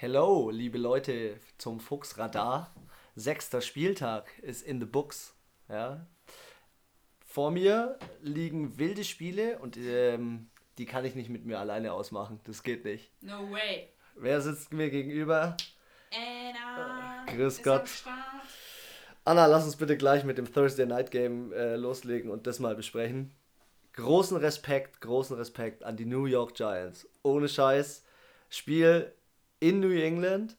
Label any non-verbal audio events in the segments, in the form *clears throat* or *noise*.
Hello, liebe Leute zum Fuchsradar. Sechster Spieltag ist in the books. Ja. Vor mir liegen wilde Spiele und ähm, die kann ich nicht mit mir alleine ausmachen. Das geht nicht. No way. Wer sitzt mir gegenüber? Anna. Grüß ist Gott. Anna, lass uns bitte gleich mit dem Thursday Night Game äh, loslegen und das mal besprechen. Großen Respekt, großen Respekt an die New York Giants. Ohne Scheiß. Spiel in New England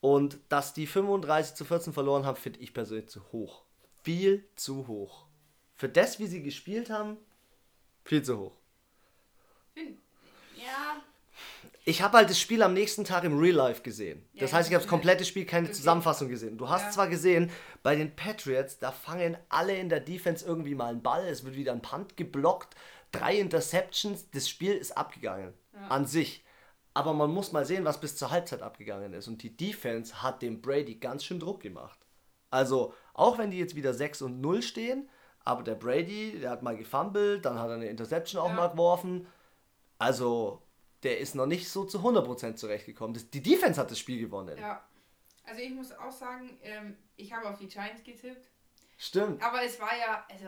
und dass die 35 zu 14 verloren haben, finde ich persönlich zu hoch. Viel zu hoch. Für das, wie sie gespielt haben, viel zu hoch. Find- Ja, Ich habe halt das Spiel am nächsten Tag im Real Life gesehen. Ja, Das heißt, ich habe das ja. komplette Spiel, keine. Zusammenfassung gesehen. Du hast Ja. zwar gesehen, bei den Patriots, da fangen alle in der Defense irgendwie mal einen Ball, es wird wieder ein Punt geblockt, drei Interceptions, das Spiel ist abgegangen. An sich. Aber man muss mal sehen, was bis zur Halbzeit abgegangen ist. Und die Defense hat dem Brady ganz schön Druck gemacht. Also, auch wenn die jetzt wieder 6 und 0 stehen, aber der Brady, der hat mal gefummelt, dann hat er eine Interception auch Ja. mal geworfen. Also, der ist noch nicht so zu 100% zurechtgekommen. Das, die Defense hat das Spiel gewonnen. ja. Also ich muss auch sagen, ähm, ich habe auf die Giants getippt. Stimmt. Aber es war ja, also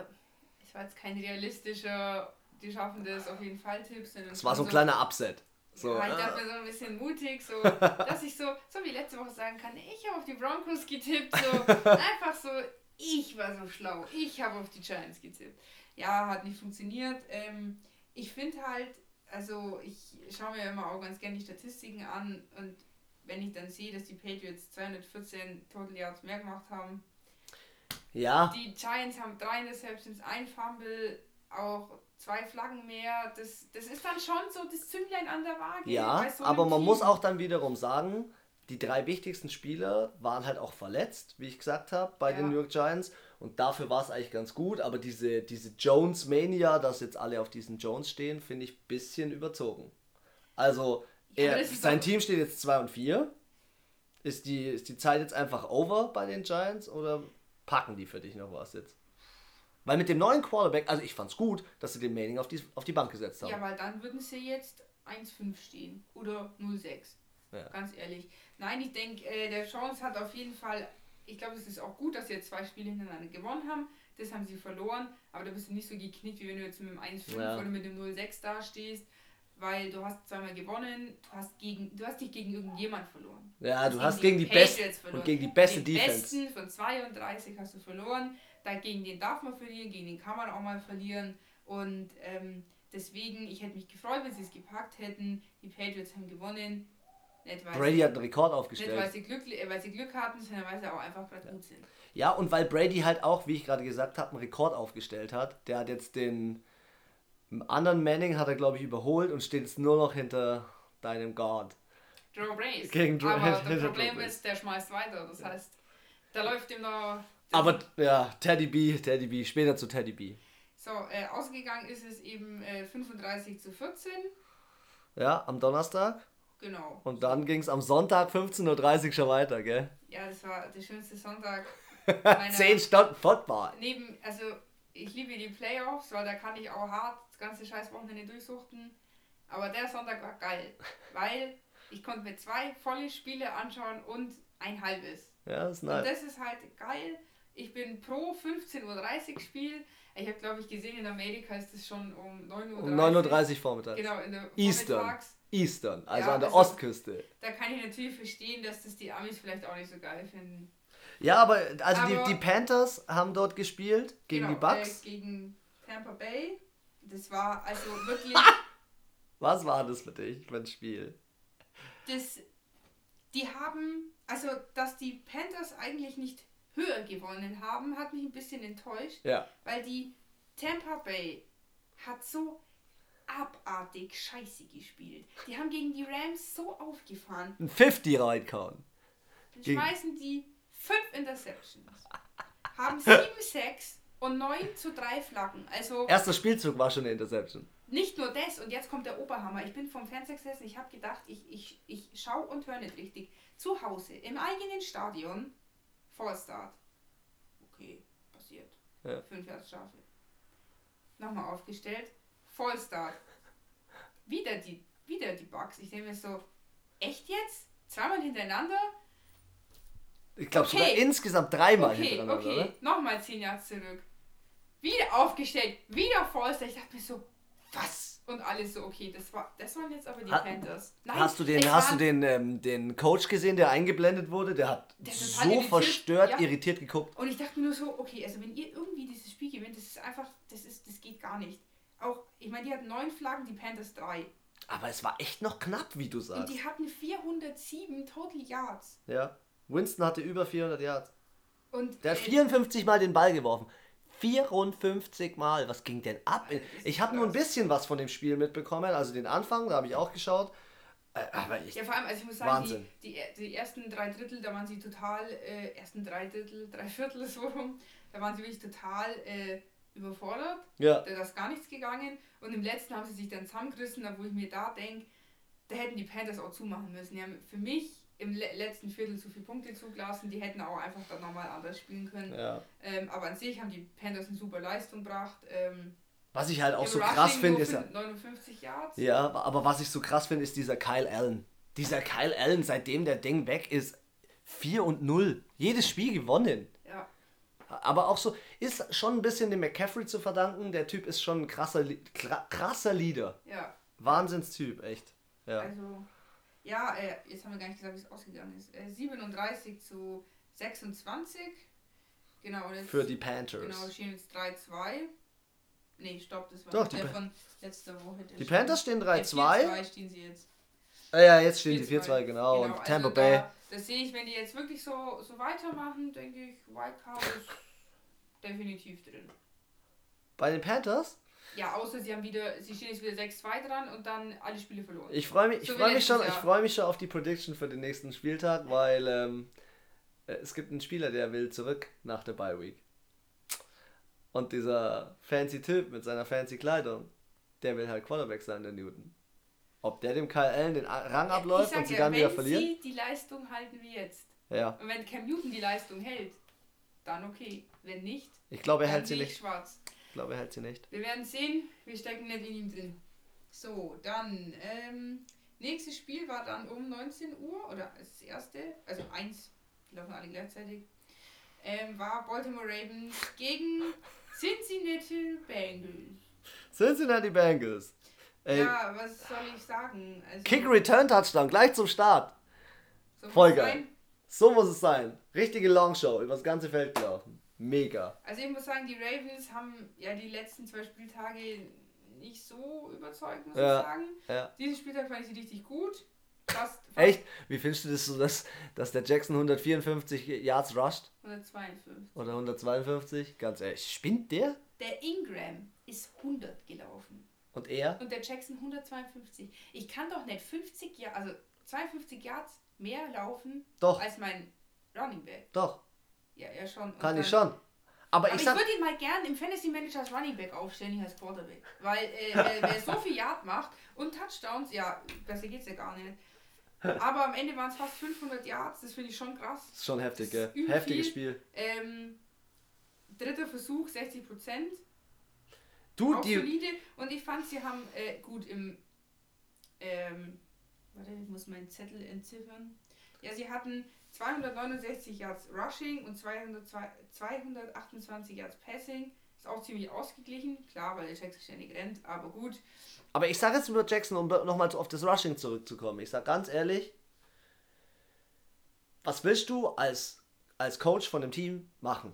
es war jetzt kein realistischer, die schaffen das auf jeden Fall Tipp, sondern Es war so ein kleiner Upset. So, ja, ich äh, dachte mir so ein bisschen mutig, so, *laughs* dass ich so, so wie letzte Woche sagen kann, ich habe auf die Broncos getippt, so. *laughs* Einfach so, ich war so schlau, ich habe auf die Giants getippt. Ja, hat nicht funktioniert. Ähm, ich finde halt, also ich schaue mir immer auch ganz gerne die Statistiken an und wenn ich dann sehe, dass die Patriots 214 Total Yards mehr gemacht haben, ja, die Giants haben drei Interceptions, ein Fumble, auch zwei Flaggen mehr. Das, das ist dann schon so das Zünglein an der Waage. ja, so aber man Team. muss auch dann wiederum sagen, die drei wichtigsten Spieler waren halt auch verletzt, wie ich gesagt habe, bei Ja. den New York Giants. Und dafür war es eigentlich ganz gut. Aber diese, diese Jones-Mania, dass jetzt alle auf diesen Jones stehen, finde ich ein bisschen überzogen. Also, Ja, er, sein Team steht jetzt 2 und 4. Ist die, ist die Zeit jetzt einfach over bei den Giants oder packen die für dich noch was jetzt? Weil mit dem neuen Quarterback, also ich fand's gut, dass sie den Manning auf die, auf die Bank gesetzt haben. Ja, weil dann würden sie jetzt 1,5 stehen oder 0,6. Ja. Ganz ehrlich. Nein, ich denke, äh, der Chance hat auf jeden Fall. Ich glaube, es ist auch gut, dass sie jetzt zwei Spiele hintereinander gewonnen haben. Das haben sie verloren, aber da bist du nicht so geknickt, wie wenn du jetzt mit dem 1,5 Ja. oder mit dem 0,6 dastehst. Weil du hast zweimal gewonnen, du hast, gegen, du hast dich gegen irgendjemand verloren. Ja, du hast gegen gegen die beste und gegen die beste den Defense. besten von 32 hast du verloren. Dagegen den darf man verlieren, gegen den kann man auch mal verlieren. Und ähm, deswegen, ich hätte mich gefreut, wenn sie es gepackt hätten. Die Patriots haben gewonnen. Nicht Brady sie, hat einen Rekord nicht, weil, aufgestellt. sie, Glück, äh, weil sie Glück hatten, sondern weil sie auch einfach gerade gut sind. Ja, und weil Brady halt auch, wie ich gerade gesagt habe, einen Rekord aufgestellt hat. Der hat jetzt den anderen Manning hat er glaube ich überholt und steht jetzt nur noch hinter deinem Guard. Drew Brees. Gegen Drew- Aber *laughs* das Problem ist, der schmeißt weiter. Das heißt, da läuft ihm noch. Aber ja, Teddy B, Teddy B, später zu Teddy B. So, äh, ausgegangen ist es eben äh, 35 zu 14. Ja, am Donnerstag. Genau. Und dann ging es am Sonntag 15.30 Uhr schon weiter, gell? Ja, das war der schönste Sonntag *laughs* 10 Stunden Football. Neben, also ich liebe die Playoffs, weil da kann ich auch hart das ganze scheiß Wochenende durchsuchten. Aber der Sonntag war geil, weil ich konnte mir zwei volle Spiele anschauen und ein halbes. Ja, ist Und nice. das ist halt geil. Ich bin pro 15.30 Uhr Spiel. Ich habe, glaube ich, gesehen, in Amerika ist es schon um 9.30 Uhr. Um 9.30 Uhr vormittags. Genau, in der Eastern. Vormittags. Eastern, also Ja, an der also- Ostküste. Da kann ich natürlich verstehen, dass das die Amis vielleicht auch nicht so geil finden. Ja, aber also Aber- die, die Panthers haben dort gespielt gegen genau, die Bucks. Äh, gegen Tampa Bay. Das war also *laughs* wirklich. Was war das für dich für ein Spiel? das, die haben, also dass die Panthers eigentlich nicht höher gewonnen haben, hat mich ein bisschen enttäuscht, Ja. weil die Tampa Bay hat so abartig scheiße gespielt. Die haben gegen die Rams so aufgefahren. Ein 50 reinkauen. Dann Gegen- schmeißen die fünf Interceptions, haben sieben *laughs* Sacks und 9 zu 3 Flaggen. Also Erster Spielzug war schon eine Interception. nicht nur das, und jetzt kommt der Oberhammer. Ich bin vom Fernseher gesessen, ich habe gedacht, ich, ich, ich schaue und höre nicht richtig. Zu Hause, im eigenen Stadion, Vollstart. Okay, passiert. Ja. Fünf Strafe. Nochmal aufgestellt, Vollstart. Wieder die, wieder die Bugs. Ich denke mir so, echt jetzt? Zweimal hintereinander. Ich glaube sogar insgesamt dreimal okay, hintereinander, okay. oder? Nochmal 10 Yards zurück. Wieder aufgestellt, wieder Falster. Ich dachte mir so, was? Und alles so, okay, das, war, das waren jetzt aber die Ha- Panthers. Nein, Hast du den, hast du den, ähm, den Coach gesehen, der eingeblendet wurde? Der hat ist so irritiert, verstört, ja. irritiert geguckt. Und ich dachte mir nur so, okay, also wenn ihr irgendwie dieses Spiel gewinnt, das ist einfach, das ist, das geht gar nicht. Auch, ich meine, die hatten neun Flaggen, die Panthers drei. Aber es war echt noch knapp, wie du Und sagst. die hatten 407 Total Yards. Ja. Winston hatte über 400 Yards. Und Der hat äh, 54 Mal den Ball geworfen. 54 Mal. Was ging denn ab? Ich habe nur ein bisschen was von dem Spiel mitbekommen. Also den Anfang, da habe ich auch geschaut. Äh, Aber ich, Ja, vor allem, also ich muss sagen, Wahnsinn. die, die, die ersten drei Drittel, da waren sie total, äh, ersten drei Drittel, drei Viertel *laughs* so rum, da waren sie wirklich total äh, überfordert. ja. Da ist gar nichts gegangen. Und im letzten haben sie sich dann zusammengerissen, wo ich mir da denke, da hätten die Panthers auch zumachen müssen. Die haben für mich im le letzten Viertel zu viele Punkte zugelassen. Die hätten auch einfach dann nochmal anders spielen können. ja. Ähm, aber an sich haben die Panthers eine super Leistung gebracht. Ähm, Was ich halt auch so Rushing krass finde, ist ja. 59 Yards. Ja, aber was ich so krass finde, ist dieser Kyle Allen. Dieser Kyle Allen, seitdem der Ding weg ist, 4 und 0. Jedes Spiel gewonnen. Ja. Aber auch so, ist schon ein bisschen dem McCaffrey zu verdanken. Der Typ ist schon ein krasser, krasser Leader. ja. Wahnsinnstyp, echt. Ja. Also, ja, äh, jetzt haben wir gar nicht gesagt, wie es ausgegangen ist. Äh, 37 zu 26. Genau, jetzt, Für die Panthers. Genau, stehen jetzt 3-2. Nee, stopp, das war Doch, die der von letzter Woche. Die. Panthers stehen Äh, 3-2. 4-2 stehen sie jetzt. Ah ja, jetzt stehen die 4-2, 4-2, genau. Und Tampa also Bay. Da, das sehe ich, wenn die jetzt wirklich so, so weitermachen, denke ich, Wildcard ist definitiv drin. Bei den Panthers? Ja, außer sie haben wieder, sie stehen jetzt wieder 6-2 dran und dann alle Spiele verloren. Ich freue mich, ich So freue mich schon, ich freue mich schon auf die Prediction für den nächsten Spieltag, weil ähm, äh, es gibt einen Spieler, der will zurück nach der Bye Week. Und dieser fancy Typ mit seiner fancy Kleidung, der will halt Quarterback sein, der Newton. Ob der dem Kyle Allen den Rang abläuft ich und sie ja, dann wieder wenn verlieren? sie die Leistung halten wie jetzt Ja, und wenn Cam Newton die Leistung hält, dann okay. Wenn nicht, ich glaube, er dann hält sie ich nicht. schwarz. Ich glaube, er hält sie nicht. Wir werden sehen, wir stecken nicht in ihm drin. So, dann, ähm, nächstes Spiel war dann um 19 Uhr, oder das erste, also eins, die laufen alle gleichzeitig, ähm, war Baltimore Ravens gegen Cincinnati Bengals. Cincinnati Bengals. Ey, Ja, was soll ich sagen? Also, Kick Return Touchdown, gleich zum Start. so voll geil. sein. So muss es sein. Richtige Longshow, über das ganze Feld gelaufen. Mega. Also ich muss sagen, die Ravens haben ja die letzten zwei Spieltage nicht so überzeugt, muss Ja. ich sagen. Ja. Diesen Spieltag fand ich sie richtig gut. Fast, fast Echt? Wie findest du das so, dass, dass der Jackson 154 Yards rusht? 152. Oder 152? Ganz ehrlich, spinnt der? Der Ingram ist 100 gelaufen Und er? und der Jackson 152. Ich kann doch nicht 50 Yards, also 52 Yards mehr laufen Doch, als mein Running Back. doch. Ja, er schon. Und Kann ich dann- schon. Aber, Aber ich ich, sag, würde ihn mal gern im Fantasy Manager als Running Back aufstellen, nicht als Quarterback. Weil äh, wer, wer *laughs* so viel Yard macht und Touchdowns, ja, besser geht's ja gar nicht. Aber am Ende waren es fast 500 Yards, das finde ich schon krass. ist schon heftig, gell? Das übel Heftiges viel. Spiel. Ähm, dritter Versuch, 60 Prozent. Du, auch die. solide. Und ich fand, sie haben äh, gut im. Ähm, warte, ich muss meinen Zettel entziffern. Ja, sie hatten 269 Yards Rushing und 200, 228 Yards Passing. Ist auch ziemlich ausgeglichen. Klar, weil der Jackson ständig rennt, aber gut. Aber ich sage jetzt über Jackson, um nochmal auf das Rushing zurückzukommen. Ich sag ganz ehrlich, was willst du als, als Coach von dem Team machen?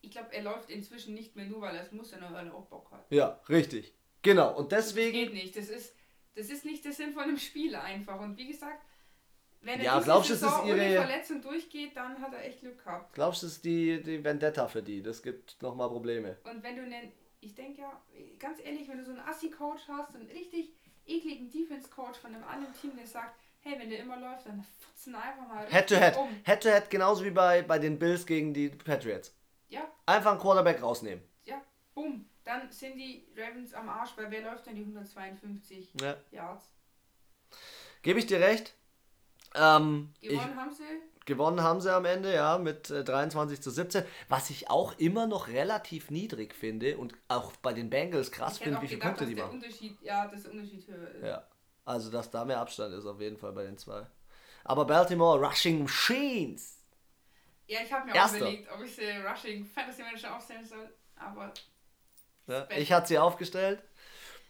Ich glaube, er läuft inzwischen nicht mehr nur, weil er es muss, sondern weil er auch Bock hat. Ja, richtig. Genau. Und Das deswegen. geht nicht. Das ist, das ist nicht der Sinn von einem Spiel einfach. Und wie gesagt, wenn er Ja, glaubst es ist ihre- ohne Verletzung durchgeht, dann hat er echt Glück gehabt. Glaubst du, es ist die, die Vendetta für die? Das gibt nochmal Probleme. Und wenn du einen, ich denke ja, ganz ehrlich, wenn du so einen Assi-Coach hast, so einen richtig ekligen Defense-Coach von einem anderen Team, der sagt, hey, wenn der immer läuft, dann futzen einfach mal Head to richtig Head. um. Head to Head genauso wie bei, bei den Bills gegen die Patriots. Ja, Einfach einen Quarterback rausnehmen. ja, bumm. Dann sind die Ravens am Arsch, weil wer läuft denn die 152 Ja. Yards? Gebe ich dir recht. Ähm, ich, Gewonnen haben sie. gewonnen haben sie am Ende, ja, mit äh, 23 zu 17. Was ich auch immer noch relativ niedrig finde und auch bei den Bengals krass Ich finde, wie viele gedacht, Punkte die machen. Unterschied, ja, der Unterschied höher ist. Ja. Also, dass da mehr Abstand ist auf jeden Fall bei den zwei. Aber Baltimore Rushing Machines. Ja, ich habe mir Erster. auch überlegt, ob ich sie Rushing Fantasy Manager aufstellen soll, aber Ja, ich hatte sie aufgestellt.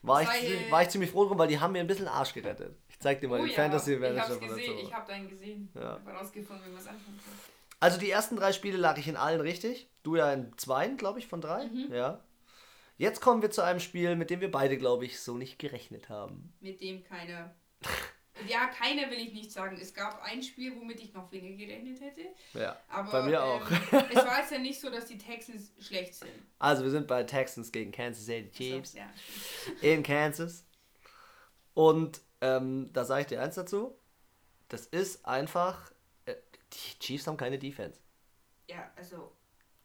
War ich, äh, war ich ziemlich froh drum, weil die haben mir ein bisschen Arsch gerettet. Ich zeig dir mal oh den ja, Fantasy ich Manager hab's von gesehen, ich habe deinen gesehen. Ja. Ich habe herausgefunden, wie man es anfangen kann. Also die ersten drei Spiele lag ich in allen richtig. Du ja in zweien, glaube ich, von drei. Mhm. Ja. Jetzt kommen wir zu einem Spiel, mit dem wir beide, glaube ich, so nicht gerechnet haben. Mit dem keiner. *laughs* Ja, keiner will ich nicht sagen. Es gab ein Spiel, womit ich noch weniger gerechnet hätte. Ja. Aber Bei mir auch. Ähm, *laughs* es war jetzt ja nicht so, dass die Texans schlecht sind. Also wir sind bei Texans gegen Kansas City Chiefs So, ja, in Kansas. Und ähm, da sage ich dir eins dazu. Das ist einfach. Äh, die Chiefs haben keine Defense. ja, also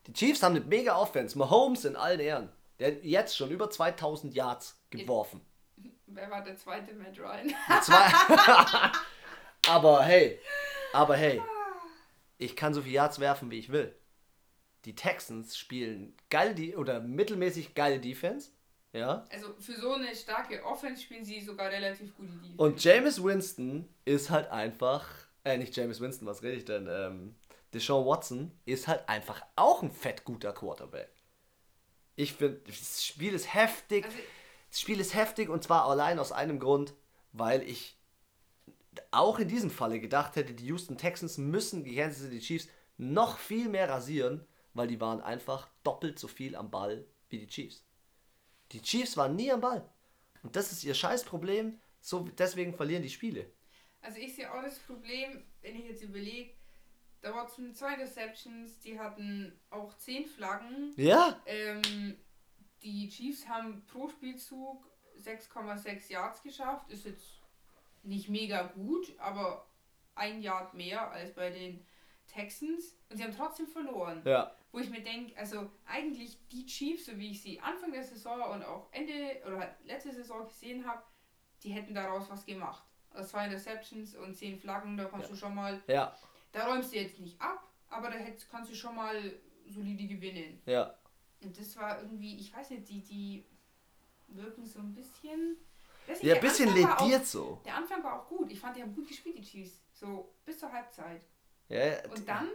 Die Chiefs haben eine mega Offense. Mahomes in allen Ehren. Der hat jetzt schon über 2000 Yards geworfen. *laughs* wer war der zweite Matt Ryan? Zwei. *laughs* aber hey, aber hey, ich kann so viel Yards werfen, wie ich will. Die Texans spielen geil die oder mittelmäßig geile Defense, ja. Also für so eine starke Offense spielen sie sogar relativ gut die Defense. Und Jameis Winston ist halt einfach, äh, nicht Jameis Winston, was rede ich denn? Ähm, Deshaun Watson ist halt einfach auch ein fett guter Quarterback. Ich finde, das Spiel ist heftig. Also, Das Spiel ist heftig und zwar allein aus einem Grund, weil ich auch in diesem Falle gedacht hätte, die Houston Texans müssen die Kansas City Chiefs noch viel mehr rasieren, weil die waren einfach doppelt so viel am Ball wie die Chiefs. Die Chiefs waren nie am Ball. Und das ist ihr Scheißproblem. So, deswegen verlieren die Spiele. also ich sehe auch das Problem, wenn ich jetzt überlege, da Watson zwei Receptions, die hatten auch zehn Flaggen. Ja? Ähm, die Chiefs haben pro Spielzug 6,6 Yards geschafft. Ist jetzt nicht mega gut, aber ein Yard mehr als bei den Texans. Und sie haben trotzdem verloren. Ja. Wo ich mir denke, also eigentlich die Chiefs, so wie ich sie Anfang der Saison und auch Ende oder halt letzte Saison gesehen habe, die hätten daraus was gemacht. Also zwei Interceptions und zehn Flaggen, da kannst Ja. du schon mal, Ja. da räumst du jetzt nicht ab, aber da hättest, kannst du schon mal solide gewinnen. Ja. Und das war irgendwie, ich weiß nicht, die, die wirken so ein bisschen. nicht, Ja, ein bisschen Anfang lediert Auch, so. der Anfang war auch gut. Ich fand, die haben gut gespielt, die Chiefs. So bis zur Halbzeit. Ja, ja, Und dann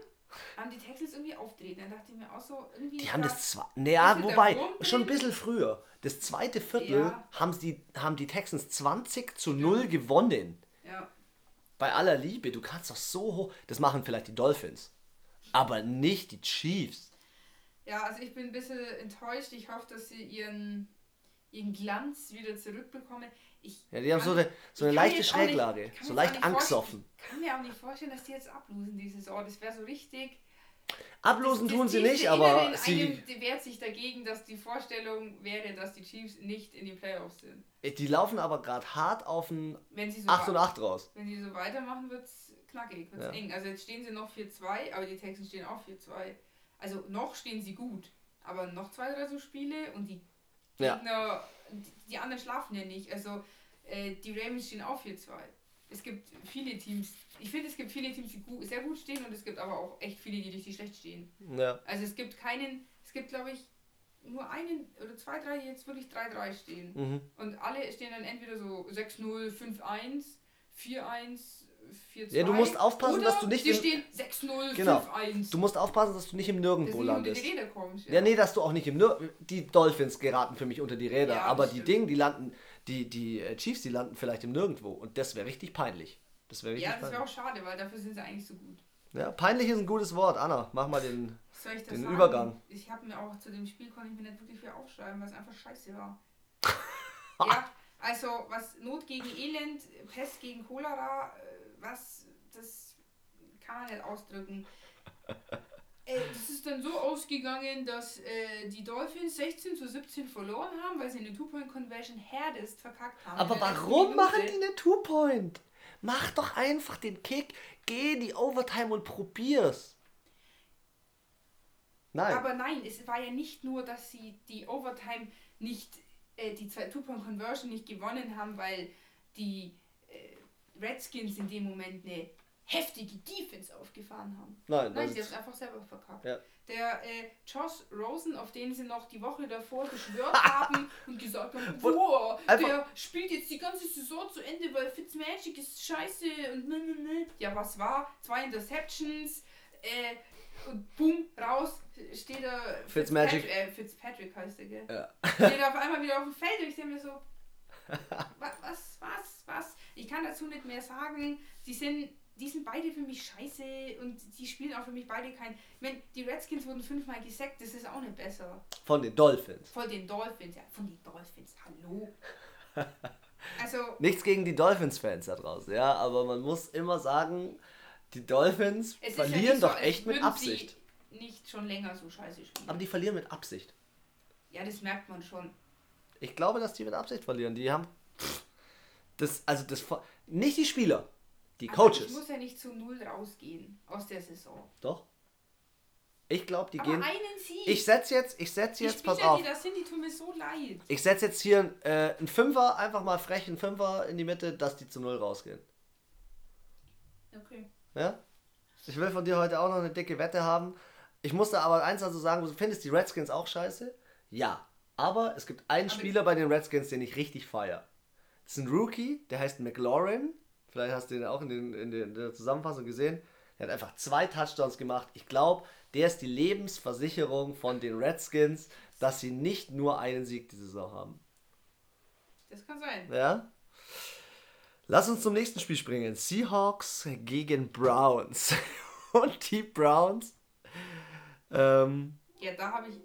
haben die Texans irgendwie auftreten. Dann dachte ich mir auch so, irgendwie. Die haben das zwar. Naja, wobei, schon ein bisschen früher. Das zweite Viertel Ja. haben, die, haben die Texans 20 zu 0 gewonnen. Ja, Bei aller Liebe, du kannst doch so hoch. Das machen vielleicht die Dolphins. Aber nicht die Chiefs. ja, also ich bin ein bisschen enttäuscht. Ich hoffe, dass sie ihren, ihren Glanz wieder zurückbekommen. Ich Ja, die haben kann- so eine, so eine ich leichte nicht- Schräglage. mir So leicht nicht angesoffen. vorstellen- kann mir auch nicht vorstellen, dass die jetzt ablosen diese Saison. Das wäre so richtig. Ablosen das- tun das sie nicht, aber sie, wehrt sich dagegen, dass die Vorstellung wäre, dass die Chiefs nicht in den Playoffs sind. die laufen aber gerade hart auf ein so 8 und 8 raus. Wenn sie so weitermachen, wird es knackig, wird es Ja. eng. Also jetzt stehen sie noch 4-2, aber die Texans stehen auch 4-2. Also noch stehen sie gut, aber noch zwei, drei so Spiele und die Ja. Gegner, die, die anderen schlafen ja nicht. Also äh, die Ravens stehen auch 4-2. Es gibt viele Teams, ich finde es gibt viele Teams, die gut, sehr gut stehen und es gibt aber auch echt viele, die richtig schlecht stehen. Ja. Also es gibt keinen, es gibt glaube ich nur einen oder zwei, drei, jetzt wirklich 3-3 stehen. Mhm. Und alle stehen dann entweder so 6-0, 5-1, 4-1, 4-2. Ja, du musst aufpassen, oder dass du nicht Die im- stehen 6-0, Genau. 5-1. Du musst aufpassen, dass du nicht im Nirgendwo nicht unter die landest. Räder kommst. Ja, nee, dass du auch nicht im Nir Die Dolphins geraten für mich unter die Räder, Ja, aber die. Dinge, die landen, die, die äh, Chiefs, die landen vielleicht im Nirgendwo. Und das wäre richtig peinlich. Das wäre richtig Ja, das wäre auch schade, weil dafür sind sie eigentlich so gut. Ja, peinlich ist ein gutes Wort. Anna, mach mal den. Den sagen? Übergang. Ich habe mir auch zu dem Spiel konnte ich mir nicht wirklich viel aufschreiben, weil es einfach scheiße war. *laughs* ja, also was Not gegen Elend, Pest gegen Cholera, äh, was, das kann man nicht ausdrücken. Äh, Das ist dann so ausgegangen, dass äh, die Dolphins 16 zu 17 verloren haben, weil sie eine Two-Point-Conversion härtest verkackt haben. Aber warum machen die eine Two-Point? Mach doch einfach den Kick, geh in die Overtime und probier's. Nein. Aber nein, es war ja nicht nur, dass sie die Overtime nicht, äh, die zwei Two-Point-Conversion nicht gewonnen haben, weil die äh, Redskins in dem Moment eine heftige Defense aufgefahren haben. Nein, Nein, sie haben einfach selber verkackt. Ja. Der äh, Josh Rosen, auf den sie noch die Woche davor geschwört *laughs* haben und gesagt haben, boah, der spielt jetzt die ganze Saison zu Ende, weil Fitzmagic ist scheiße und ne, ne, ne. Ja, was war? Zwei Interceptions, äh, und boom, raus, steht er Fitzmagic. Fitzpatrick, äh, Fitzpatrick heißt er, gell? Ja. Steht er auf einmal wieder auf dem Feld und ich denke mir so, *laughs* was, was, was, was? Ich kann dazu nicht mehr sagen. Sie sind, die sind beide für mich scheiße und die spielen auch für mich beide kein. Ich meine, die Redskins wurden fünfmal gesackt, das ist auch nicht besser. Von den Dolphins. Von den Dolphins, ja, von den Dolphins, hallo. *laughs* Also, Nichts gegen die Dolphins-Fans da draußen, ja, aber man muss immer sagen, die Dolphins ja verlieren so, doch als echt mit Absicht. Nicht schon länger so scheiße spielen. Aber die verlieren mit Absicht. ja, das merkt man schon. Ich glaube, dass die mit Absicht verlieren. Die haben. pff, Das, also das. Nicht die Spieler, die Aber Coaches. Ich muss ja nicht zu null rausgehen aus der Saison. Doch. Ich glaube, die Aber gehen. einen Sieg. Ich setze jetzt, ich setze jetzt, Spieler, pass auf. die da sind, die tun mir so leid. Ich setze jetzt hier äh, einen Fünfer, einfach mal frech, einen Fünfer in die Mitte, dass die zu null rausgehen. Okay. Ja? Ich will von dir heute auch noch eine dicke Wette haben. Ich musste aber eins also sagen, du findest die Redskins auch scheiße? Ja. Aber es gibt einen Aber- Spieler bei den Redskins, den ich richtig feier. Das ist ein Rookie, der heißt McLaurin. Vielleicht hast du den auch in, den, in, den, in der Zusammenfassung gesehen. Der hat einfach zwei Touchdowns gemacht. Ich glaube, der ist die Lebensversicherung von den Redskins, dass sie nicht nur einen Sieg diese Saison haben. Das kann sein. Ja? Lass uns zum nächsten Spiel springen. Seahawks gegen Browns. *laughs* Und die Browns, ähm, Ja, da habe ich.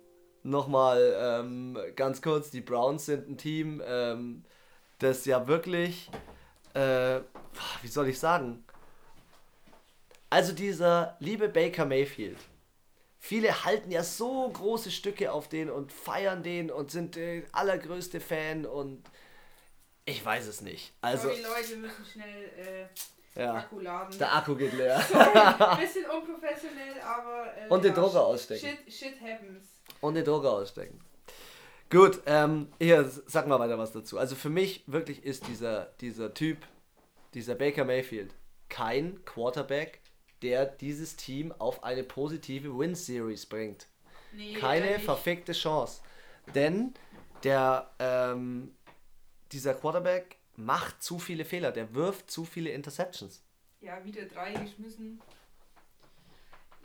nochmal ähm, ganz kurz, die Browns sind ein Team, ähm, das ja wirklich, äh, wie soll ich sagen, also dieser liebe Baker Mayfield. Viele halten ja so große Stücke auf den und feiern den und sind der allergrößte Fan und ich weiß es nicht. Also, Sorry, Leute, müssen schnell äh, ja, Akku laden. der Akku geht leer. *laughs* Sorry, *laughs* bisschen unprofessionell, aber. Äh, Und den ja, Drucker ausstecken. Shit, shit happens. Und den Drucker ausstecken. Gut, ähm, hier, sag mal weiter was dazu. Also für mich wirklich ist dieser, dieser Typ, dieser Baker Mayfield, kein Quarterback, der dieses Team auf eine positive Win-Series bringt. Nee, Keine verfickte Chance. Denn der, ähm, dieser Quarterback macht zu viele Fehler, der wirft zu viele Interceptions. Ja, wieder drei geschmissen.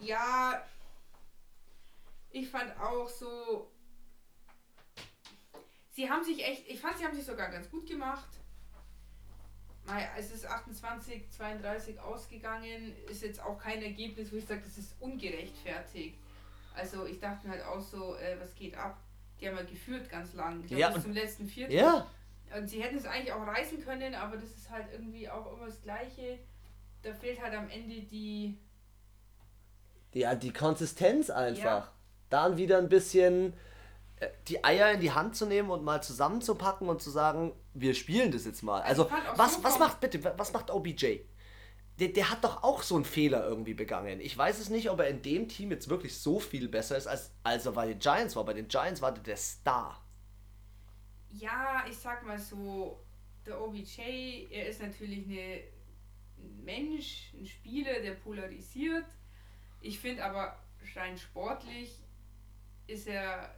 Ja, ich fand auch so. Sie haben sich echt, ich fand, sie haben sich sogar ganz gut gemacht. Es ist 28, 32 ausgegangen, ist jetzt auch kein Ergebnis, wo ich sage, das ist ungerechtfertigt. Also ich dachte mir halt auch so, äh, was geht ab? Die haben ja geführt ganz lang, ich glaub, Ja, bis zum letzten Viertel. Ja, Und sie hätten es eigentlich auch reißen können, aber das ist halt irgendwie auch immer das Gleiche. Da fehlt halt am Ende die. Ja, die Konsistenz einfach. Ja. Dann wieder ein bisschen die Eier in die Hand zu nehmen und mal zusammenzupacken und zu sagen, wir spielen das jetzt mal. Also was, was macht bitte, was macht OBJ? Der, der hat doch auch so einen Fehler irgendwie begangen. Ich weiß es nicht, ob er in dem Team jetzt wirklich so viel besser ist, als, als er bei den Giants war. Bei den Giants war der der Star. Ja, ich sag mal so, der OBJ, er ist natürlich eine, ein Mensch, ein Spieler, der polarisiert. Ich finde aber rein sportlich ist er.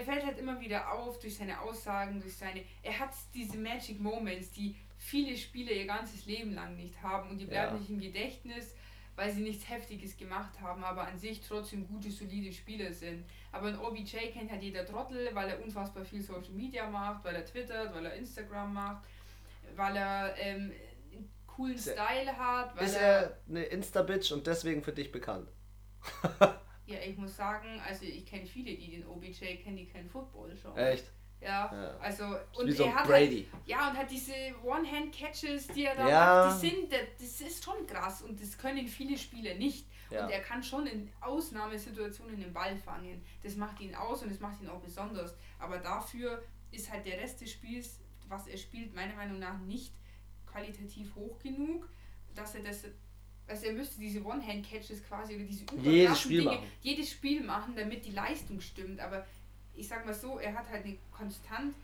Er fällt halt immer wieder auf durch seine Aussagen, durch seine. Er hat diese Magic Moments, die viele Spieler ihr ganzes Leben lang nicht haben und die bleiben Ja. nicht im Gedächtnis, weil sie nichts Heftiges gemacht haben, aber an sich trotzdem gute, solide Spieler sind. Aber ein OBJ kennt halt jeder Trottel, weil er unfassbar viel Social Media macht, weil er twittert, weil er Instagram macht, weil er ähm, einen coolen Ist Style hat, Ist er, er eine Insta-Bitch und deswegen für dich bekannt? *laughs* Ja, ich muss sagen, also ich kenne viele, die den OBJ kennen, die kennen Football schon. Echt? Ja, Ja. also und so er ein hat Brady. Halt, ja und hat diese One-Hand-Catches, die er da Ja. macht, die sind, das- das ist schon krass und das können viele Spieler nicht. Ja. Und er kann schon in Ausnahmesituationen den Ball fangen. Das macht ihn aus und das macht ihn auch besonders. Aber dafür ist halt der Rest des Spiels, was er spielt, meiner Meinung nach nicht qualitativ hoch genug, dass er das. Also er müsste diese One-Hand-Catches quasi oder diese Jedes Spiel Dinge, machen. jedes Spiel machen, damit die Leistung stimmt. Aber ich sag mal so, er hat halt eine konstant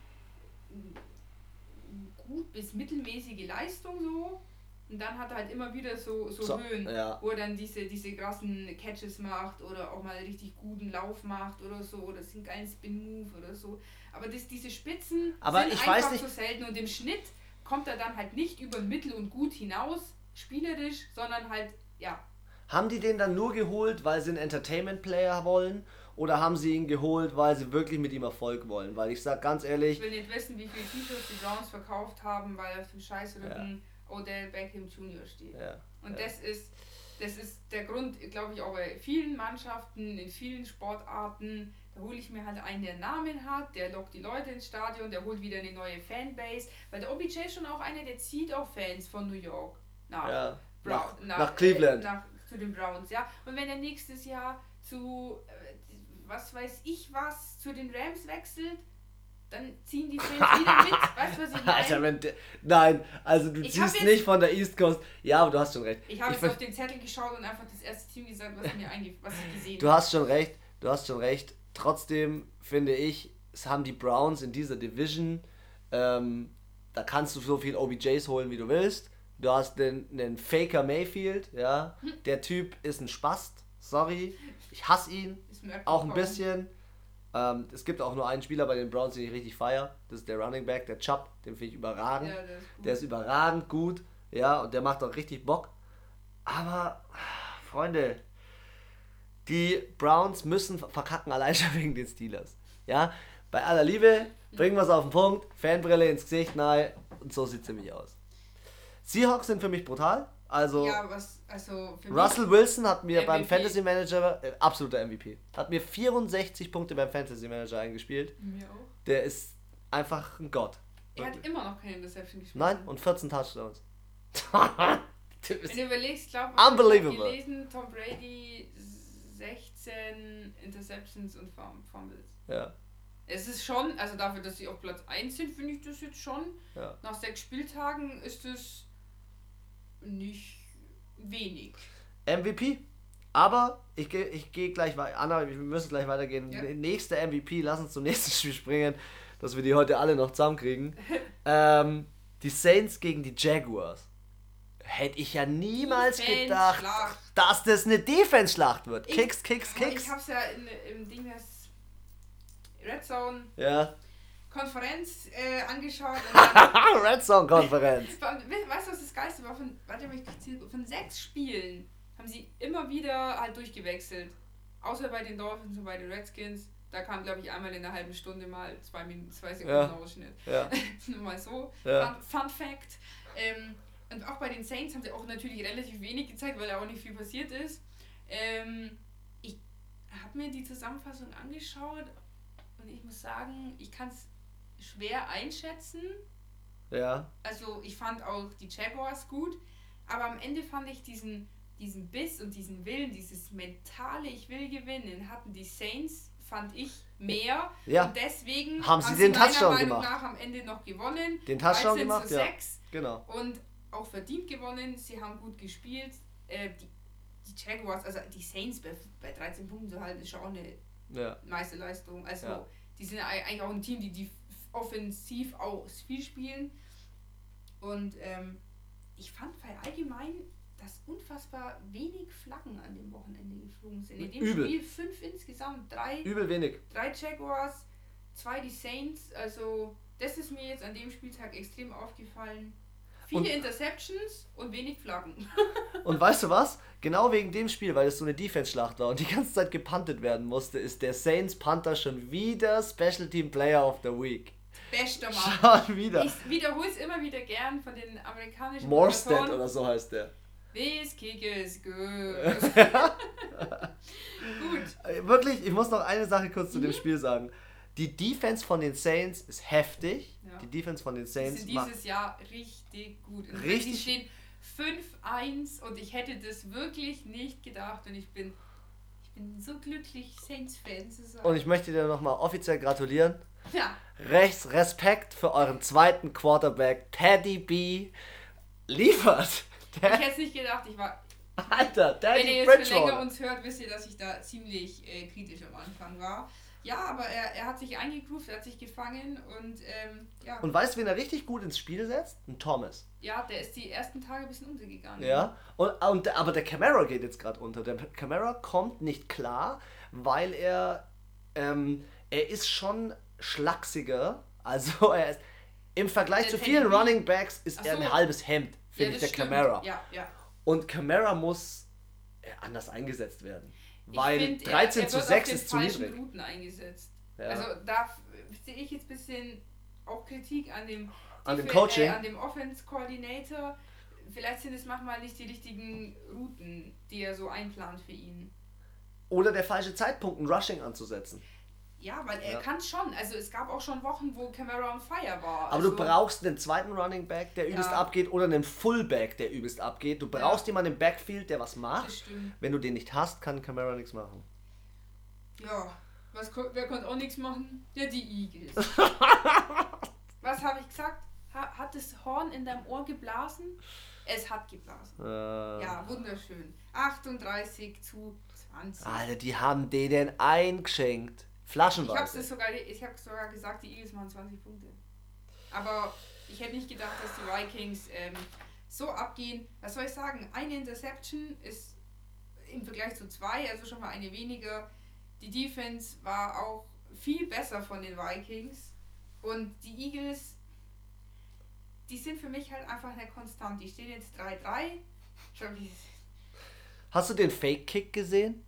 gut bis mittelmäßige Leistung so. Und dann hat er halt immer wieder so, so, So, Höhen, ja. wo er dann diese, diese krassen Catches macht oder auch mal richtig guten Lauf macht oder so oder einen geilen Spin-Move oder so. Aber das, diese Spitzen Aber sind einfach so selten und im Schnitt kommt er dann halt nicht über Mittel und Gut hinaus, spielerisch, sondern halt, ja, Haben die den dann nur geholt, weil sie einen Entertainment-Player wollen? Oder haben sie ihn geholt, weil sie wirklich mit ihm Erfolg wollen? Weil ich sag ganz ehrlich, Ich will nicht wissen, wie viele T-Shirts die Browns verkauft haben, weil auf dem Scheißrücken Odell Beckham Jr. steht. ja, Und ja. das ist das ist der Grund, glaube ich, auch bei vielen Mannschaften, in vielen Sportarten. Da hole ich mir halt einen, der Namen hat, der lockt die Leute ins Stadion, der holt wieder eine neue Fanbase. Weil der OBJ ist schon auch einer, der zieht auch Fans von New York nach, ja, Brown, nach, nach Cleveland. Äh, nach, zu den Browns, ja. Und wenn er nächstes Jahr zu, äh, was weiß ich was, zu den Rams wechselt, dann ziehen die Fans wieder *laughs* mit. Weißt du, was ich meine? Alter, wenn der, nein, also du Ich ziehst nicht von der East Coast. Ja, aber du hast schon recht. Ich habe jetzt auf den Zettel geschaut und einfach das erste Team gesagt, was mir was ich gesehen Du hast schon recht, du hast schon recht. Trotzdem finde ich, es haben die Browns in dieser Division, ähm, da kannst du so viel OBJs holen, wie du willst. Du hast den, den Faker Mayfield, ja. Der Typ ist ein Spast, sorry. Ich hasse ihn, auch ein bisschen. Ähm, es gibt auch nur einen Spieler bei den Browns, den ich richtig feiere. Das ist der Running Back, der Chubb. Den finde ich überragend. Ja, der ist. Der ist überragend gut, ja, und der macht auch richtig Bock. Aber, Freunde, die Browns müssen verkacken, allein schon wegen den Steelers. Ja, bei aller Liebe, bringen wir es auf den Punkt, Fanbrille ins Gesicht, nein, und so sieht es nämlich aus. Seahawks sind für mich brutal. Also, ja, was, also Russell Wilson hat mir beim MVP. Fantasy Manager, äh, absoluter MVP, hat mir 64 Punkte beim Fantasy Manager eingespielt. mir auch. Der ist einfach ein Gott. Er hat immer noch keine Interception gespielt. Nein, und 14 Touchdowns. *laughs* Wenn du überlegst, glaube Unbelievable. ich, gelesen, Tom Brady 16 Interceptions und Fum- Fumbles. ja, Es ist schon, also dafür, dass sie auf Platz 1 sind, finde ich das jetzt schon. ja. Nach sechs Spieltagen ist es nicht wenig. MVP. Aber ich gehe ich geh gleich weiter. Anna, wir müssen gleich weitergehen. Ja. Nächste MVP, lass uns zum *laughs* nächsten Spiel springen, dass wir die heute alle noch zusammenkriegen. *laughs* ähm, die Saints gegen die Jaguars. Hätte ich ja niemals gedacht, dass das eine Defense-Schlacht wird. Ich- Kicks, Kicks, Kicks. Ich hab's ja in, im Ding das Red Zone Ja. Konferenz äh, angeschaut *laughs* Red Zone-Konferenz. We- weißt du, was das Geilste war? Von, warte mal, ich von sechs Spielen haben sie immer wieder halt durchgewechselt. Außer bei den Dolphins und bei den Redskins. Da kam, glaube ich, einmal in einer halben Stunde mal zwei, Minuten, zwei Sekunden Ja. Ausschnitt. Ja. *laughs* Nur mal so. Ja. Fun, Fun Fact. Ähm, und auch bei den Saints haben sie auch natürlich relativ wenig gezeigt, weil da auch nicht viel passiert ist. Ähm, ich habe mir die Zusammenfassung angeschaut und ich muss sagen, ich kann es schwer einschätzen. Ja. Also ich fand auch die Jaguars gut, aber am Ende fand ich diesen, diesen Biss und diesen Willen, dieses mentale Ich will gewinnen, hatten die Saints, fand ich, mehr. Ja. Und deswegen Haben sie den meiner Touchdown Meinung gemacht. nach am Ende noch gewonnen. Den Touchdown 13 gemacht, ja. 6 Genau. und auch verdient gewonnen. Sie haben gut gespielt. Äh, die, die Jaguars, also die Saints bei, bei 13 Punkten zu halten, ist schon auch eine Ja. Meisterleistung. Also Ja. die sind ei- eigentlich auch ein Team, die, die offensiv auch viel spielen. Und ähm, ich fand weil allgemein, dass unfassbar wenig Flaggen an dem Wochenende geflogen sind. In dem Übel. Spiel fünf insgesamt, drei, Übel wenig. drei Jaguars, zwei die Saints. Also das ist mir jetzt an dem Spieltag extrem aufgefallen. Viele Und- Interceptions und wenig Flaggen. *laughs* Und weißt du was? Genau wegen dem Spiel, weil es so eine Defense-Schlacht war und die ganze Zeit gepuntet werden musste, ist der Saints Panther schon wieder Special Team Player of the Week. Bester Mann. Schon wieder. Ich wiederhole es immer wieder gern von den amerikanischen Morstead oder so heißt der. This kick is good. *laughs* Gut. Wirklich, ich muss noch eine Sache kurz zu dem Mhm. Spiel sagen. Die Defense von den Saints ist heftig. Ja. Die Defense von den Saints sind macht dieses Jahr richtig gut. Und Richtig- Sie stehen 5-1 und ich hätte das wirklich nicht gedacht und ich bin so glücklich, Saints-Fan zu sein. und ich möchte dir nochmal offiziell gratulieren. ja, Rechts Respekt für euren zweiten Quarterback, Teddy B. Liefert. ich Der, hätte es nicht gedacht. Ich war, Alter, wenn ihr Teddy jetzt länger uns hört, wisst ihr, dass ich da ziemlich äh, kritisch am Anfang war. Ja, aber er, er hat sich eingegroovt, er hat sich gefangen und ähm, ja. Und weißt du, wen er richtig gut ins Spiel setzt? Ein Thomas. Ja, der ist die ersten Tage ein bisschen untergegangen. Ja, und, und, aber der Camara geht jetzt gerade unter. Der Camara kommt nicht klar, weil er, ähm, er ist schon schlachsiger. Also *laughs* er ist, im Vergleich Der zu vielen Technik- Running Backs ist Ach er so. ein halbes Hemd, Ja, finde ich, das der stimmt. Camara. Ja, ja. Und Camara muss äh, anders eingesetzt werden. Weil find, 13 er, er zu wird 6 auf den ist zu niedrig. Routen eingesetzt. Ja. Also da sehe ich jetzt ein bisschen auch Kritik an dem, An dem Defe- Coaching? Äh, an dem Offense Coordinator. Vielleicht sind es manchmal nicht die richtigen Routen, die er so einplant für ihn. Oder der falsche Zeitpunkt, ein Rushing anzusetzen. Ja, weil er Ja. kann schon. Also es gab auch schon Wochen, wo Camera on fire war. Aber also, du brauchst einen zweiten Running Back, der übelst Ja. abgeht, oder einen Fullback, der übelst abgeht. Du brauchst jemanden im Backfield, der was Das macht. stimmt. Wenn du den nicht hast, kann Camara nichts machen. Ja, was, wer konnte auch nichts machen? Ja, die Eagles. *laughs* was habe ich gesagt? Ha, hat das Horn in deinem Ohr geblasen? Es hat geblasen. Äh, Ja, wunderschön. 38 zu 20. Alter, die haben denen eingeschenkt. Ich habe Flaschenweise. sogar, ich hab sogar gesagt, die Eagles machen 20 Punkte. Aber ich hätte nicht gedacht, dass die Vikings ähm, so abgehen. Was soll ich sagen? Eine Interception ist im Vergleich zu zwei, also schon mal eine weniger. Die Defense war auch viel besser von den Vikings. Und die Eagles, die sind für mich halt einfach eine Konstant. Die stehen jetzt 3-3. Schon wie Hast du den Fake-Kick gesehen?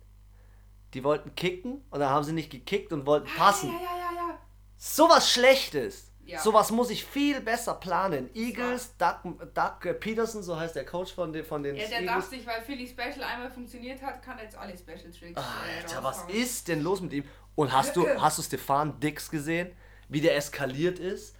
Die wollten kicken und dann haben sie nicht gekickt und wollten passen. Ja, ja, ja, ja. Sowas Schlechtes. Ja. Sowas muss ich viel besser planen. Eagles, Doug, Doug Peterson, so heißt der Coach von den, von den Ja, der Eagles. dachte sich, weil Philly Special einmal funktioniert hat, kann er jetzt alle Special Tricks. äh, Alter, was ist denn los mit ihm? Und hast du, *clears throat* hast du Stefan Dix gesehen? Wie der eskaliert ist?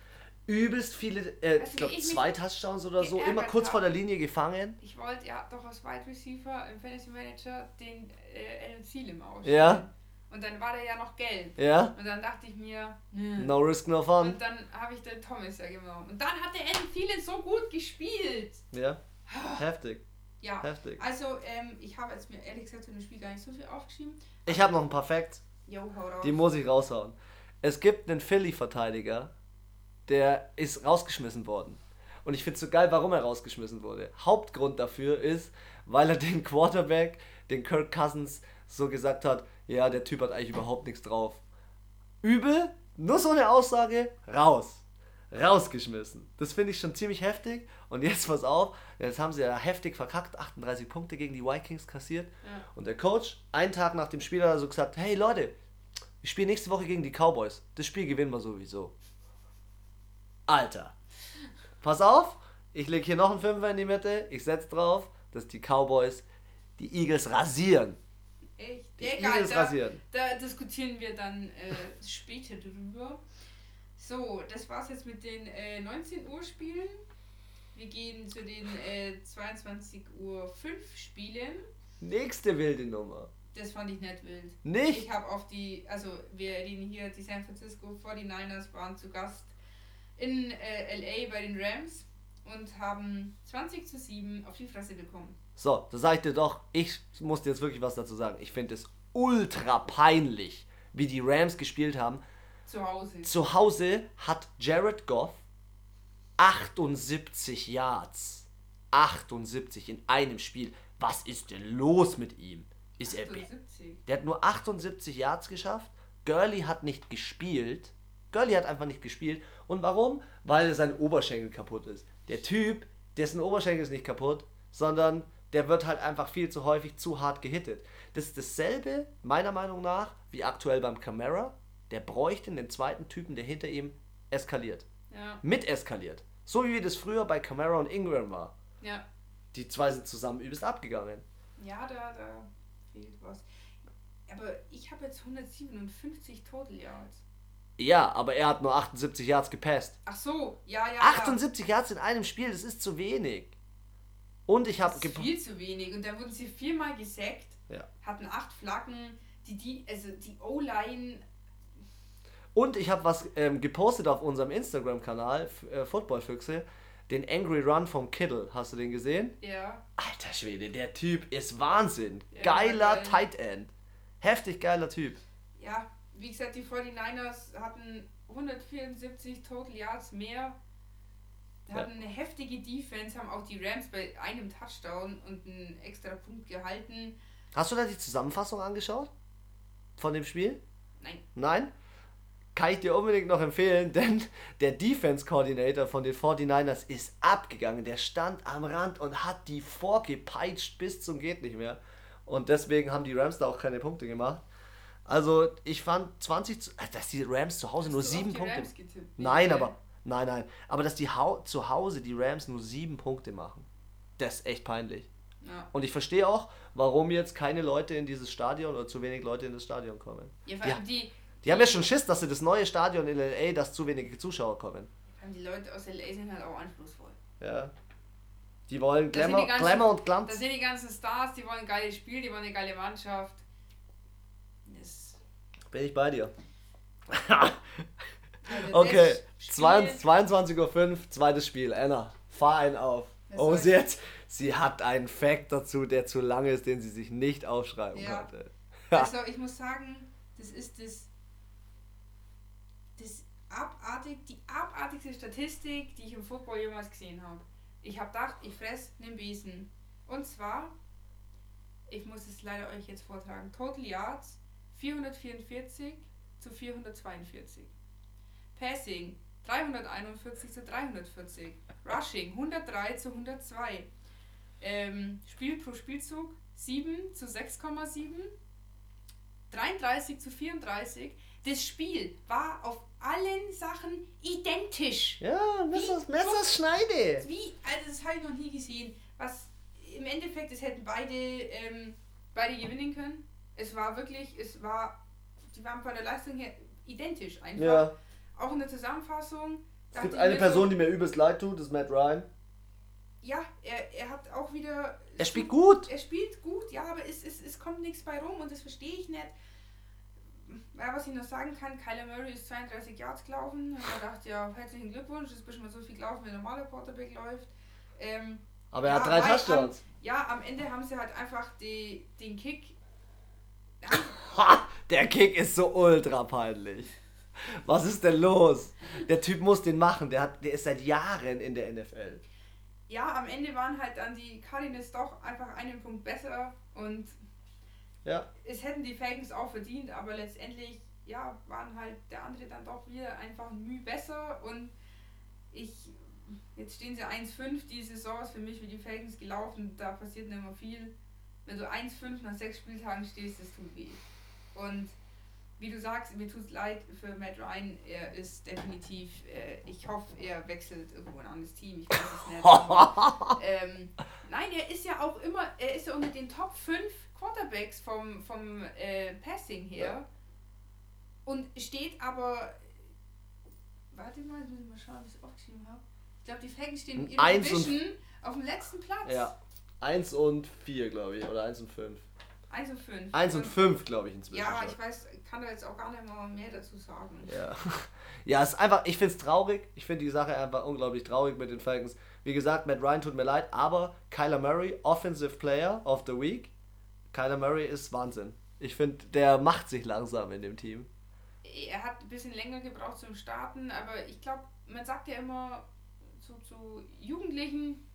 Übelst viele, äh, Weißt ich glaube zwei Touchdowns oder so, immer kurz hab? vor der Linie gefangen. Ich wollte ja doch als Wide Receiver im Fantasy Manager den äh, Alan Thielen ausstellen. Ja. Und dann war der ja noch gelb. Ja? Und dann dachte ich mir, nö. No risk, no fun. Und dann habe ich den Thomas ja genommen. Und dann hat der Alan Thielen so gut gespielt. Ja? Heftig, Ja. heftig. Also, ähm, ich habe jetzt mir ehrlich gesagt zu dem Spiel gar nicht so viel aufgeschrieben. Ich habe noch ein paar Facts, Jo, hau raus. die muss ich raushauen. Es gibt einen Philly-Verteidiger, der ist rausgeschmissen worden. Und ich finde es so geil, warum er rausgeschmissen wurde. Hauptgrund dafür ist, weil er den Quarterback, den Kirk Cousins, so gesagt hat, ja, der Typ hat eigentlich überhaupt nichts drauf. Übel, nur so eine Aussage, raus. Rausgeschmissen. Das finde ich schon ziemlich heftig. Und jetzt pass auf, jetzt haben sie ja heftig verkackt, 38 Punkte gegen die Vikings kassiert. Ja. Und der Coach, einen Tag nach dem Spiel, hat er so gesagt, hey Leute, ich spiele nächste Woche gegen die Cowboys. Das Spiel gewinnen wir sowieso. Alter. Pass auf, ich lege hier noch einen Fünfer in die Mitte, ich setze drauf, dass die Cowboys die Eagles rasieren. Echt? Die Egal, Eagles da, rasieren. da diskutieren wir dann äh, später drüber. So, das war's jetzt mit den äh, 19 Uhr Spielen. Wir gehen zu den äh, 22 Uhr 5 Spielen. Nächste wilde Nummer. Das fand ich nicht wild. Nicht? Ich habe auf die, also wir reden hier, die San Francisco 49ers waren zu Gast in äh, LA bei den Rams und haben 20 zu 7 auf die Fresse bekommen. So, da sag ich dir doch, ich muss dir jetzt wirklich was dazu sagen. Ich finde es ultra peinlich, wie die Rams gespielt haben. Zu Hause. Zu Hause hat Jared Goff 78 Yards. 78 in einem Spiel. Was ist denn los mit ihm? Ist er. be- 78. Der hat nur 78 Yards geschafft. Gurley hat nicht gespielt. Gurley hat einfach nicht gespielt. Und warum? Weil sein Oberschenkel kaputt ist. Der Typ, dessen Oberschenkel ist nicht kaputt, sondern der wird halt einfach viel zu häufig zu hart gehittet. Das ist dasselbe, meiner Meinung nach, wie aktuell beim Camara. Der bräuchte einen zweiten Typen, der hinter ihm eskaliert. Ja, Mit eskaliert. So wie das früher bei Camara und Ingram war. ja. Die zwei sind zusammen übelst abgegangen. Ja, da, da fehlt was. Aber ich habe jetzt 157 Total Yards. Ja, aber er hat nur 78 Yards gepasst. Ach so, ja, ja. 78 Yards in einem Spiel, das ist zu wenig. Und ich ja. habe Das ist viel zu wenig. Und da wurden sie viermal gesackt, ja. hatten acht Flaggen. Die, die, also die O-Line, Und ich habe was ähm, gepostet auf unserem Instagram-Kanal, äh, Footballfüchse, den Angry Run vom Kittle. Hast du den gesehen? ja. Alter Schwede, der Typ ist Wahnsinn. Ja, Geiler geil. Tight End. Heftig geiler Typ. Ja, wie gesagt, die 49ers hatten 174 Total Yards mehr, hatten eine heftige Defense, haben auch die Rams bei einem Touchdown und einen extra Punkt gehalten. Hast du da die Zusammenfassung angeschaut? Von dem Spiel? Nein. Nein? Kann ich dir unbedingt noch empfehlen, *laughs* denn der Defense Coordinator von den 49ers ist abgegangen. Der stand am Rand und hat die vorgepeitscht bis zum geht nicht mehr. Und deswegen haben die Rams da auch keine Punkte gemacht. Also ich fand 20, zu- äh, dass die Rams zu Hause Hast nur sieben die Punkte. Nein, aber nein, nein. Aber dass die Hau zu Hause die Rams nur sieben Punkte machen, das ist echt peinlich. Ja. Und ich verstehe auch, warum jetzt keine Leute in dieses Stadion oder zu wenig Leute in das Stadion kommen. Ja, vor allem die, Die haben ja schon Schiss, dass sie das neue Stadion in LA, dass zu wenige Zuschauer kommen. vor allem die Leute aus LA sind halt auch anspruchsvoll. Ja. Die wollen Glamour, die ganzen- Glamour und Da Glanz. sind die ganzen Stars, die wollen ein geiles Spiel, die wollen eine geile Mannschaft. Bin ich bei dir. *laughs* Okay, das Spiel- 22.05 Uhr, zweites Spiel. Anna, fahr einen auf. Was Oh, sie, hat, sie hat einen Fact dazu, der zu lang ist, den sie sich nicht aufschreiben Ja. konnte. *laughs* Also ich muss sagen, das ist das, das abartig, die abartigste Statistik, die ich im Football jemals gesehen habe. Ich habe gedacht, ich fress einen Besen. Und zwar, ich muss es leider euch jetzt vortragen, Total Yards 444 zu 442. Passing 341 zu 340. Rushing 103 zu 102. Ähm, Spiel pro Spielzug 7 zu 6,7. 33 zu 34. Das Spiel war auf allen Sachen identisch. Ja, Messers, Messerschneide. Wie, also das habe ich noch nie gesehen. Was im Endeffekt, es hätten beide, ähm, beide gewinnen können. Es war wirklich, es war, die waren von der Leistung her identisch einfach. Ja, Auch in der Zusammenfassung. es gibt eine Person, so, die mir übelst leid tut, das ist Matt Ryan. Ja, er, er hat auch wieder. Er spielt gut. Er spielt gut, ja, aber es, es, es kommt nichts bei rum und das verstehe ich nicht. Ja, was ich noch sagen kann, Kyler Murray ist 32 Yards gelaufen. Und er dachte, ja, herzlichen Glückwunsch, das ist bestimmt mal so viel gelaufen, wie ein normaler Quarterback läuft. Ähm, Aber er hat Ja, drei weil Touchdowns. ja, am Ende haben sie halt einfach die, den Kick. Der Kick ist so ultra peinlich. Was ist denn los? Der Typ muss den machen. Der, hat, der ist seit Jahren in der NFL. Ja, am Ende waren halt dann die Cardinals doch einfach einen Punkt besser und Ja. es hätten die Falcons auch verdient, aber letztendlich, ja, waren halt der andere dann doch wieder einfach ein Mühe besser und ich, jetzt stehen sie 1-5, die Saison ist für mich wie die Falcons gelaufen, da passiert nicht mehr viel. Wenn du 1-5 nach sechs Spieltagen stehst, das tut weh. Und wie du sagst, mir tut es leid für Matt Ryan, er ist definitiv, äh, ich hoffe, er wechselt irgendwo ein anderes Team, ich weiß es nicht. aber, *laughs* ähm, nein, er ist ja auch immer, er ist ja unter den Top 5 Quarterbacks vom, vom äh, Passing her. Und steht aber. Warte mal, jetzt muss ich mal schauen, wie ich es aufgeschrieben habe. Ich glaube, die Falcons stehen in ihrer Division auf dem letzten Platz. Ja. 1 und 4, glaube ich. Oder 1 und 5. 1 und 5. 1 und 5, glaube ich, inzwischen. Ja, ich weiß, kann da jetzt auch gar nicht mal mehr dazu sagen. Ja. *laughs* Ja, es ist einfach, ich finde es traurig. Ich finde die Sache einfach unglaublich traurig mit den Falcons. Wie gesagt, Matt Ryan tut mir leid, aber Kyler Murray, Offensive Player of the Week. Kyler Murray ist Wahnsinn. Ich finde, der macht sich langsam in dem Team. Er hat ein bisschen länger gebraucht zum Starten, aber ich glaube, man sagt ja immer zu, zu Jugendlichen,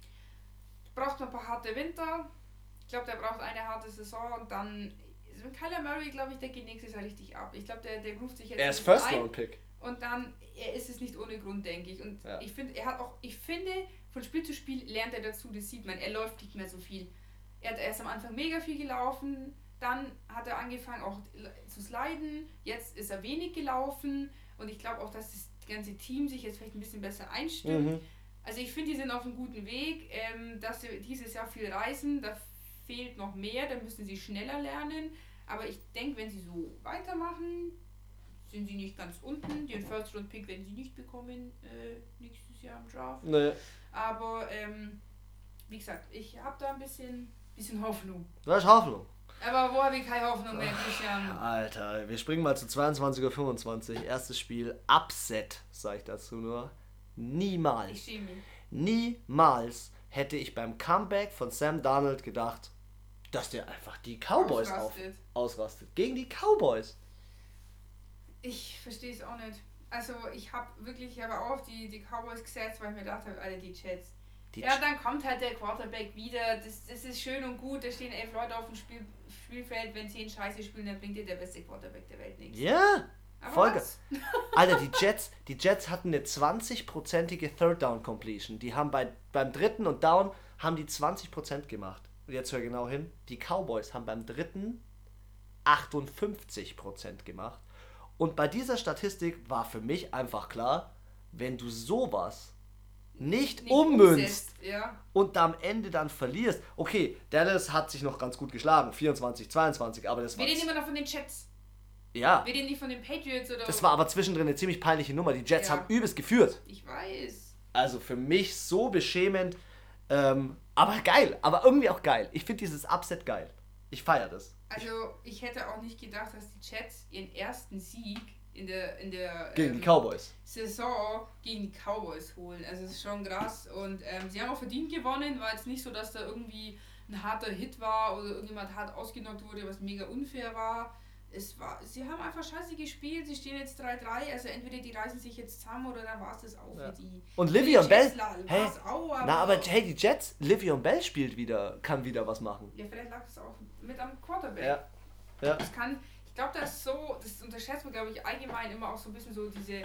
braucht man ein paar harte Winter. Ich glaube, der braucht eine harte Saison und dann. Kyler Murray, glaube ich, der geht nächstes Jahr richtig ab. Ich glaube, der, der ruft sich jetzt Er ist First Round Pick. und dann er ist es nicht ohne Grund, denke ich. Und Ja. ich finde, er hat auch, ich finde, von Spiel zu Spiel lernt er dazu, das sieht man. Er läuft nicht mehr so viel. Er hat erst am Anfang mega viel gelaufen, dann hat er angefangen auch zu sliden, jetzt ist er wenig gelaufen und ich glaube auch, dass das ganze Team sich jetzt vielleicht ein bisschen besser einstimmt. Mhm. Also ich finde, die sind auf einem guten Weg, ähm, dass sie dieses Jahr viel reisen, da fehlt noch mehr, da müssen sie schneller lernen. Aber ich denke, wenn sie so weitermachen, sind sie nicht ganz unten. Den First Round Pick werden sie nicht bekommen äh, nächstes Jahr im Draft. Nee. Aber ähm, wie gesagt, ich habe da ein bisschen, bisschen Hoffnung. Das ist Hoffnung. Aber wo habe ich keine Hoffnung mehr, Christian? *laughs* Alter, wir springen mal zu 22.25 Uhr. Erstes Spiel. Upset, sage ich dazu nur. Niemals, niemals hätte ich beim Comeback von Sam Darnold gedacht, dass der einfach die Cowboys auf, Ausrastet. ausrastet. Gegen die Cowboys. Ich verstehe es auch nicht. Also ich habe wirklich, ich habe auch auf die, die Cowboys gesetzt, weil ich mir gedacht habe, alle die Jets. Die ja, dann kommt halt der Quarterback wieder. Das, das ist schön und gut. Da stehen elf Leute auf dem Spiel, Spielfeld. Wenn zehn Scheiße spielen, dann bringt dir der beste Quarterback der Welt nichts. Ja, Aber Folge. *laughs* Alter, die Jets, die Jets hatten eine 20-prozentige Third Down Completion. Die haben bei, beim dritten und Down haben die 20% gemacht. Und jetzt hör genau hin. Die Cowboys haben beim dritten 58% gemacht. Und bei dieser Statistik war für mich einfach klar, wenn du sowas nicht, Nicht ummünzt Ja. und am Ende dann verlierst. Okay, Dallas hat sich noch ganz gut geschlagen, 24, 22, aber das war Wir reden immer noch von den Jets. Ja, Wir reden nicht von den Patriots oder. das war aber zwischendrin eine ziemlich peinliche Nummer. Die Jets Ja. haben übelst geführt. Ich weiß. Also für mich so beschämend, ähm, aber geil, aber irgendwie auch geil. Ich finde dieses Upset geil. Ich feiere das. Also ich hätte auch nicht gedacht, dass die Jets ihren ersten Sieg in der, in der Gegen ähm, die Cowboys. Saison gegen die Cowboys holen. Also es ist schon krass. Und ähm, sie haben auch verdient gewonnen. War jetzt nicht so, dass da irgendwie ein harter Hit war oder irgendjemand hart ausgenockt wurde, was mega unfair war. Es war, sie haben einfach scheiße gespielt. Sie stehen jetzt 3-3. Also entweder die reißen sich jetzt zusammen oder dann war es das auch Ja. für die. Und die Livion Bell, hey, auch, aber, na aber hey, die Jets, Livion Bell spielt wieder, kann wieder was machen. Ja, vielleicht lag es auch mit am Quarterback. Ja, ja. Das kann, ich glaube, das ist so, das unterschätzt man, glaube ich, allgemein immer auch so ein bisschen so diese,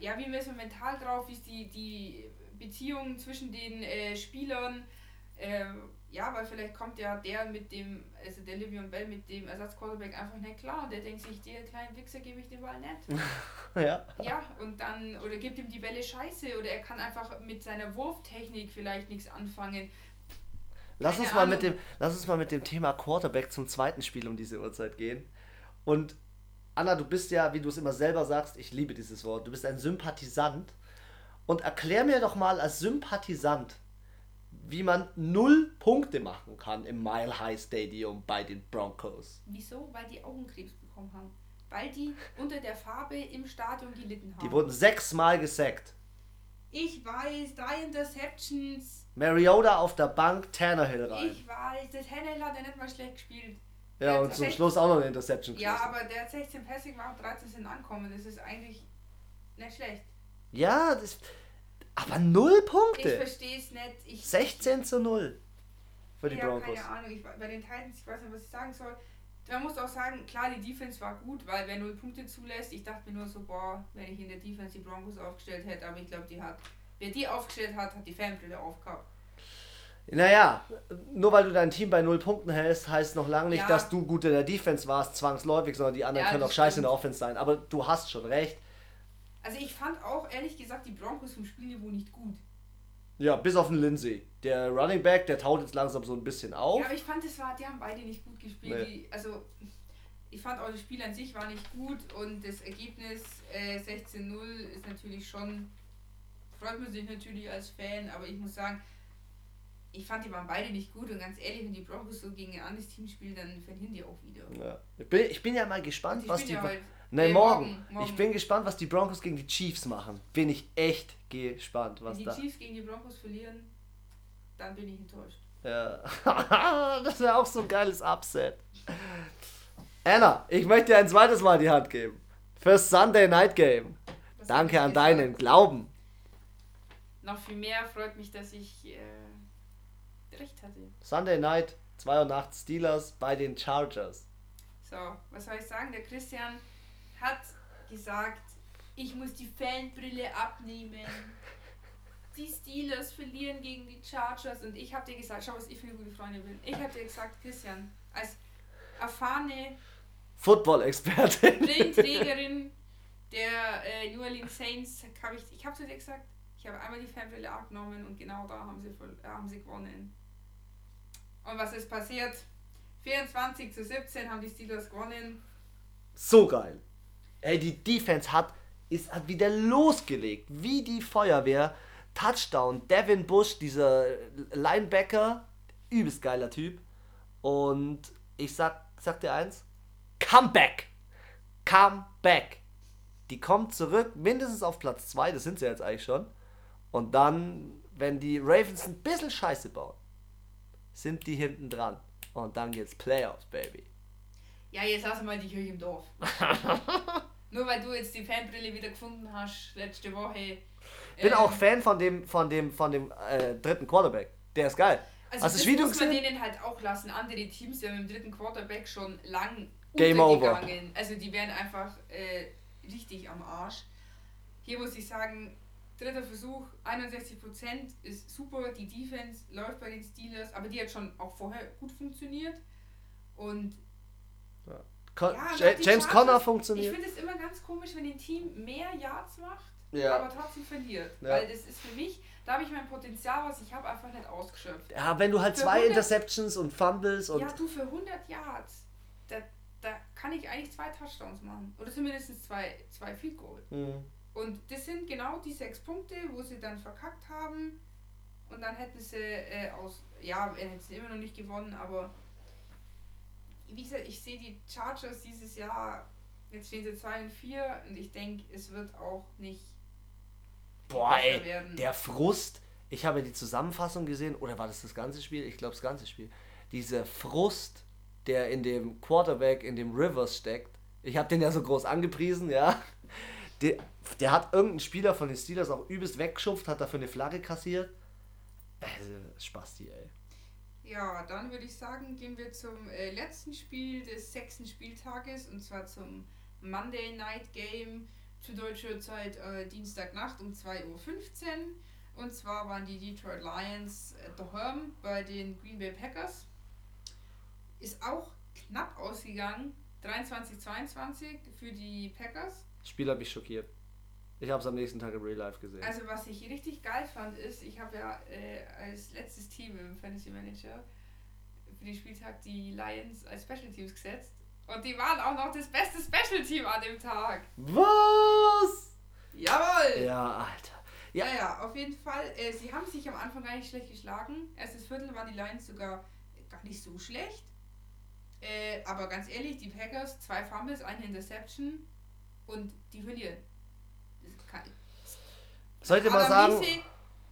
ja, wie ist man mental drauf, wie ist die, die Beziehung zwischen den äh, Spielern, ähm, ja, weil vielleicht kommt ja der mit dem, also der Livion Bell mit dem Ersatzquarterback einfach nicht klar und der denkt sich, der kleinen Wichser gebe ich den Ball nicht. *laughs* ja. Ja, und dann, oder gibt ihm die Bälle scheiße oder er kann einfach mit seiner Wurftechnik vielleicht nichts anfangen. Lass Keine uns, mal mit dem, lass uns mal mit dem Thema Quarterback zum zweiten Spiel um diese Uhrzeit gehen. Und Anna, du bist ja, wie du es immer selber sagst, ich liebe dieses Wort, du bist ein Sympathisant. Und erklär mir doch mal als Sympathisant, wie man null Punkte machen kann im Mile High Stadium bei den Broncos. Wieso? Weil die Augenkrebs bekommen haben. Weil die unter der Farbe im Stadion gelitten haben. Die wurden sechsmal gesackt. ich weiß, drei Interceptions. Mariota auf der Bank, Tannehill rein. Ich weiß, der Tannehill hat ja nicht mal schlecht gespielt. ja, der und zum hat Schluss auch noch eine Interception Ja, geschossen. aber der hat 16 Passing gemacht, 13 sind ankommen. Das ist eigentlich nicht schlecht. Ja, das, aber null Ich Punkte. verstehe es nicht. Ich, 16 zu 0 für die ja, Broncos. keine Ahnung. Ich, bei den Titans, ich weiß nicht, was ich sagen soll. Man muss auch sagen, klar, die Defense war gut, weil wer null Punkte zulässt, ich dachte mir nur so, boah, wenn ich in der Defense die Broncos aufgestellt hätte, aber ich glaube, die hat, wer die aufgestellt hat, hat die Fanbrille aufgehabt. Naja, nur weil du dein Team bei 0 Punkten hältst, heißt noch lange nicht, Ja. dass du gut in der Defense warst, zwangsläufig, sondern die anderen Ja, können auch das scheiße in der stimmt. Offense sein. Aber du hast schon recht. Also ich fand auch ehrlich gesagt die Broncos vom Spielniveau nicht gut. Ja, bis auf den Lindsay. Der Running Back, der taut jetzt langsam so ein bisschen auf. Ja, aber ich fand, es war, die haben beide nicht gut gespielt. Nee. Die, also ich fand auch das Spiel an sich war nicht gut und das Ergebnis äh, 16-0 ist natürlich schon, freut man sich natürlich als Fan, aber ich muss sagen, ich fand, die waren beide nicht gut und ganz ehrlich, wenn die Broncos so gegen ein anderes Team spielen, dann verlieren die auch wieder. Ja. Ich, bin, ich bin ja mal gespannt, was die. ja Nee, Nee, morgen. morgen, morgen. Ich bin gespannt, was die Broncos gegen die Chiefs machen. Bin ich echt gespannt, was Wenn die da. Chiefs gegen die Broncos verlieren, dann bin ich enttäuscht. Ja. *laughs* das wäre auch so ein geiles Upset. Anna, ich möchte dir ein zweites Mal die Hand geben. Fürs Sunday Night Game. Was Danke an deinen gesagt? Glauben. Noch viel mehr freut mich, dass ich äh, recht hatte. Sunday Night, 2 Uhr nachts Steelers bei den Chargers. So, was soll ich sagen? Der Christian hat gesagt, ich muss die Fanbrille abnehmen. Die Steelers verlieren gegen die Chargers und ich habe dir gesagt, schau, was ich für eine gute Freundin bin. Ich habe dir gesagt, Christian, als erfahrene Football-Expertin. Brillenträgerin der äh, New Orleans Saints, habe ich, ich habe zu dir gesagt, ich habe einmal die Fanbrille abgenommen und genau da haben sie, voll- äh, haben sie gewonnen. Und was ist passiert? 24 zu 17 haben die Steelers gewonnen. So geil. Ey, die Defense hat, ist, hat wieder losgelegt. Wie die Feuerwehr. Touchdown. Devin Bush, dieser Linebacker. Übelst geiler Typ. Und ich sag, sag dir eins. Come back. Come back. Die kommt zurück, mindestens auf Platz 2. Das sind sie jetzt eigentlich schon. Und dann, wenn die Ravens ein bisschen Scheiße bauen, sind die hinten dran. Und dann geht's Playoffs, Baby. Ja, jetzt lass mal die Kirche im Dorf. *laughs* Nur weil du jetzt die Fanbrille wieder gefunden hast, letzte Woche. Bin ähm, auch Fan von dem, von dem, von dem äh, dritten Quarterback. Der ist geil. Also Hast das Video muss man gesehen? denen halt auch lassen. Andere Teams, die haben im dritten Quarterback schon lang Game over. Also die wären einfach äh, richtig am Arsch. Hier muss ich sagen, dritter Versuch, 61% ist super. Die Defense läuft bei den Steelers, aber die hat schon auch vorher gut funktioniert. Und Con Ja, James Conner ich funktioniert. finde es immer ganz komisch, wenn ein Team mehr Yards macht, Ja. aber trotzdem verliert. Ja. Weil das ist für mich, da habe ich mein Potenzial, was ich habe, einfach nicht ausgeschöpft. Ja, wenn du halt Für zwei 100 Interceptions und Fumbles und ja, du für 100 Yards, da, da kann ich eigentlich zwei Touchdowns machen. Oder zumindest zwei, zwei Field Goal. Mhm. Und das sind genau die sechs Punkte, wo sie dann verkackt haben. Und dann hätten sie äh, aus, ja, hätten sie immer noch nicht gewonnen, aber wie gesagt, ich sehe die Chargers dieses Jahr, jetzt stehen sie 2 und 4 und ich denke, es wird auch nicht Boah, besser ey, werden. der Frust. Ich habe die Zusammenfassung gesehen, oder war das das ganze Spiel? Ich glaube, das ganze Spiel. Dieser Frust, der in dem Quarterback, in dem Rivers steckt. Ich habe den ja so groß angepriesen, ja. Der, der hat irgendeinen Spieler von den Steelers auch übelst weggeschupft, hat dafür eine Flagge kassiert. Also, Spasti, ey. Ja, dann würde ich sagen, gehen wir zum äh, letzten Spiel des sechsten Spieltages und zwar zum Monday Night Game zu deutscher Zeit äh, Dienstagnacht um 2.15 Uhr. Und zwar waren die Detroit Lions äh, daheim bei den Green Bay Packers. Ist auch knapp ausgegangen. 23-22 für die Packers. Das Spiel hat mich schockiert. Ich habe es am nächsten Tag im Real Life gesehen. Also was ich richtig geil fand ist, ich habe ja äh, als letztes Team im Fantasy Manager für den Spieltag die Lions als Special Teams gesetzt. Und die waren auch noch das beste Special Team an dem Tag. Was? Jawohl! Ja, Alter. Ja, ja, auf jeden Fall. Äh, sie haben sich am Anfang gar nicht schlecht geschlagen. Erstes Viertel waren die Lions sogar gar nicht so schlecht. Äh, aber ganz ehrlich, die Packers, zwei Fumbles, eine Interception und die verlieren. Kann, Soll ich dir mal Adam sagen,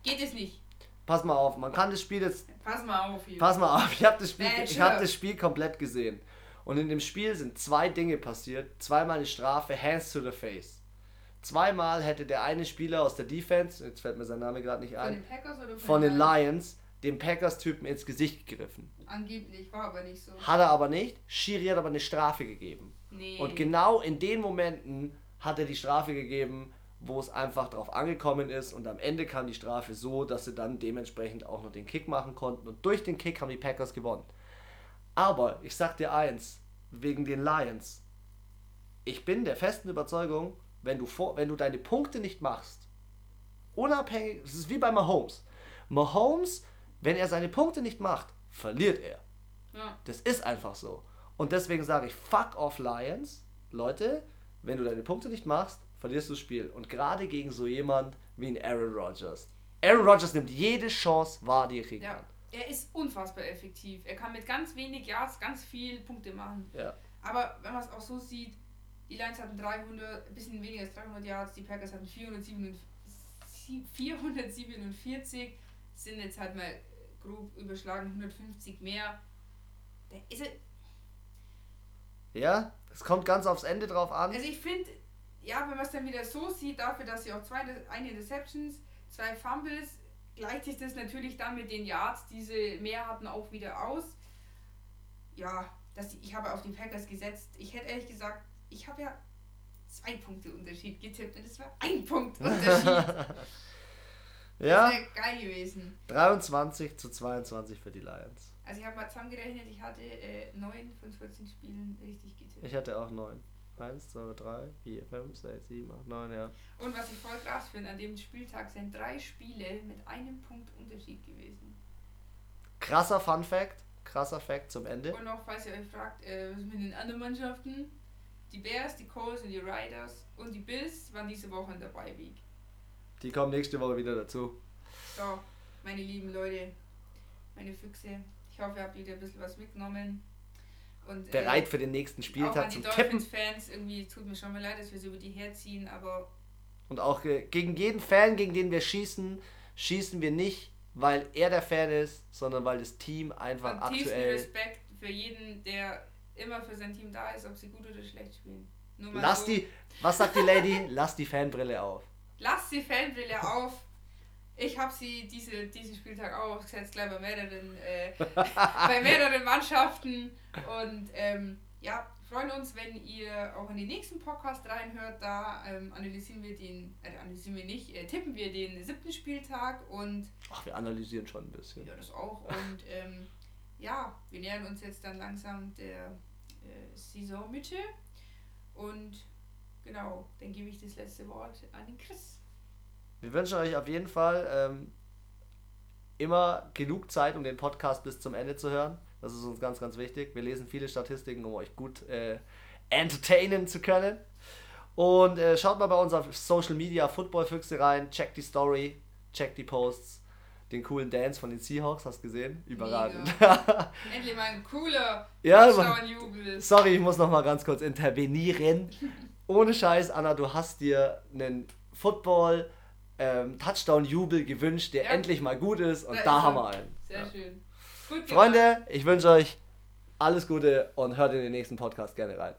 geht es nicht. pass mal auf, man kann das Spiel jetzt Pass mal auf hier. Pass mal auf, ich habe das, Spiel, ich hab das Spiel komplett gesehen. Und in dem Spiel sind zwei Dinge passiert. Zweimal eine Strafe, Hands to the Face. Zweimal hätte der eine Spieler aus der Defense, jetzt fällt mir sein Name gerade nicht Von ein, den Packers oder von den Lions? Lions, dem Packers-Typen ins Gesicht gegriffen. Angeblich, war aber nicht so. Hat er aber nicht. Schiri hat aber eine Strafe gegeben. Nee. Und genau in den Momenten hat er die Strafe gegeben, wo es einfach drauf angekommen ist. Und am Ende kam die Strafe so, dass sie dann dementsprechend auch noch den Kick machen konnten. Und durch den Kick haben die Packers gewonnen. Aber ich sag dir eins, wegen den Lions. Ich bin der festen Überzeugung, wenn du, vor, wenn du deine Punkte nicht machst, unabhängig, es ist wie bei Mahomes. Mahomes, wenn er seine Punkte nicht macht, verliert er. ja. Das ist einfach so. Und deswegen sage ich, fuck off Lions. Leute, wenn du deine Punkte nicht machst, verlierst du das Spiel. Und gerade gegen so jemand wie ein Aaron Rodgers. Aaron Rodgers nimmt jede Chance wahr, die er kriegen ja. kann. Er ist unfassbar effektiv. Er kann mit ganz wenig Yards ganz viel Punkte machen. Ja. Aber wenn man es auch so sieht, die Lions hatten 300, ein bisschen weniger als 300 Yards, die Packers hatten 447, 447 sind jetzt halt mal grob überschlagen 150 mehr. Da ist er, Ja, es kommt ganz aufs Ende drauf an. Also ich finde, ja, wenn man es dann wieder so sieht, dafür, dass sie auch zwei, eine Interceptions, zwei Fumbles, gleicht sich das natürlich dann mit den Yards, die sie mehr hatten, auch wieder aus. Ja, das, ich habe auf die Packers gesetzt. Ich hätte ehrlich gesagt, ich habe ja zwei Punkte Unterschied getippt und es war ein Punkt *laughs* Unterschied. ja, Das wäre geil gewesen. 23 zu 22 für die Lions. Also ich habe mal zusammengerechnet, ich hatte äh, 9 von 14 Spielen richtig getippt. Ich hatte auch 9. 1, 2, 3, 4, 5, 6, 7, 8, 9, ja. Und was ich voll krass finde, an dem Spieltag sind drei Spiele mit einem Punkt Unterschied gewesen. Krasser Fun Fact. Krasser Fact zum Ende. Und noch, falls ihr euch fragt, äh, was mit den anderen Mannschaften? Die Bears, die Coles und die Riders und die Bills waren diese Woche in der Bye Week. Die kommen nächste Woche wieder dazu. So, meine lieben Leute, meine Füchse, ich hoffe, ihr habt wieder ein bisschen was mitgenommen. Und, Bereit äh, für den nächsten Spieltag zum Tippen. Dolphins-Fans, irgendwie tut mir schon mal leid, dass wir so über die herziehen, aber Und auch äh, gegen jeden Fan, gegen den wir schießen, schießen wir nicht, weil er der Fan ist, sondern weil das Team einfach am aktuell. Respekt für jeden, der immer für sein Team da ist, ob sie gut oder schlecht spielen. Lass so. die, was sagt die Lady? Lass die Fanbrille auf. Lass die Fanbrille auf. Ich habe sie diese, diesen Spieltag auch aufgesetzt, gleich bei mehreren, äh, *laughs* bei mehreren Mannschaften. Und ähm, ja, freuen uns, wenn ihr auch in den nächsten Podcast reinhört. Da ähm, analysieren wir den, äh, analysieren wir nicht, äh, tippen wir den siebten Spieltag und. Ach, wir analysieren schon ein bisschen. Ja, das auch. Und ähm, ja, wir nähern uns jetzt dann langsam der äh, Saisonmitte. Und genau, dann gebe ich das letzte Wort an den Chris. Wir wünschen euch auf jeden Fall ähm, immer genug Zeit, um den Podcast bis zum Ende zu hören. Das ist uns ganz, ganz wichtig. Wir lesen viele Statistiken, um euch gut äh, entertainen zu können. Und äh, schaut mal bei uns auf Social Media Football-Füchse rein, checkt die Story, checkt die Posts. Den coolen Dance von den Seahawks, hast du gesehen? Überragend. *laughs* Endlich mal ein cooler ja, Touchdown-Jubel. Sorry, ich muss noch mal ganz kurz intervenieren. *laughs* Ohne Scheiß, Anna, du hast dir einen Football ähm, Touchdown-Jubel gewünscht, der ja. endlich mal gut ist und da, da haben wir einen. Sehr ja. schön. Gut Freunde, ich wünsche euch alles Gute und hört in den nächsten Podcast gerne rein.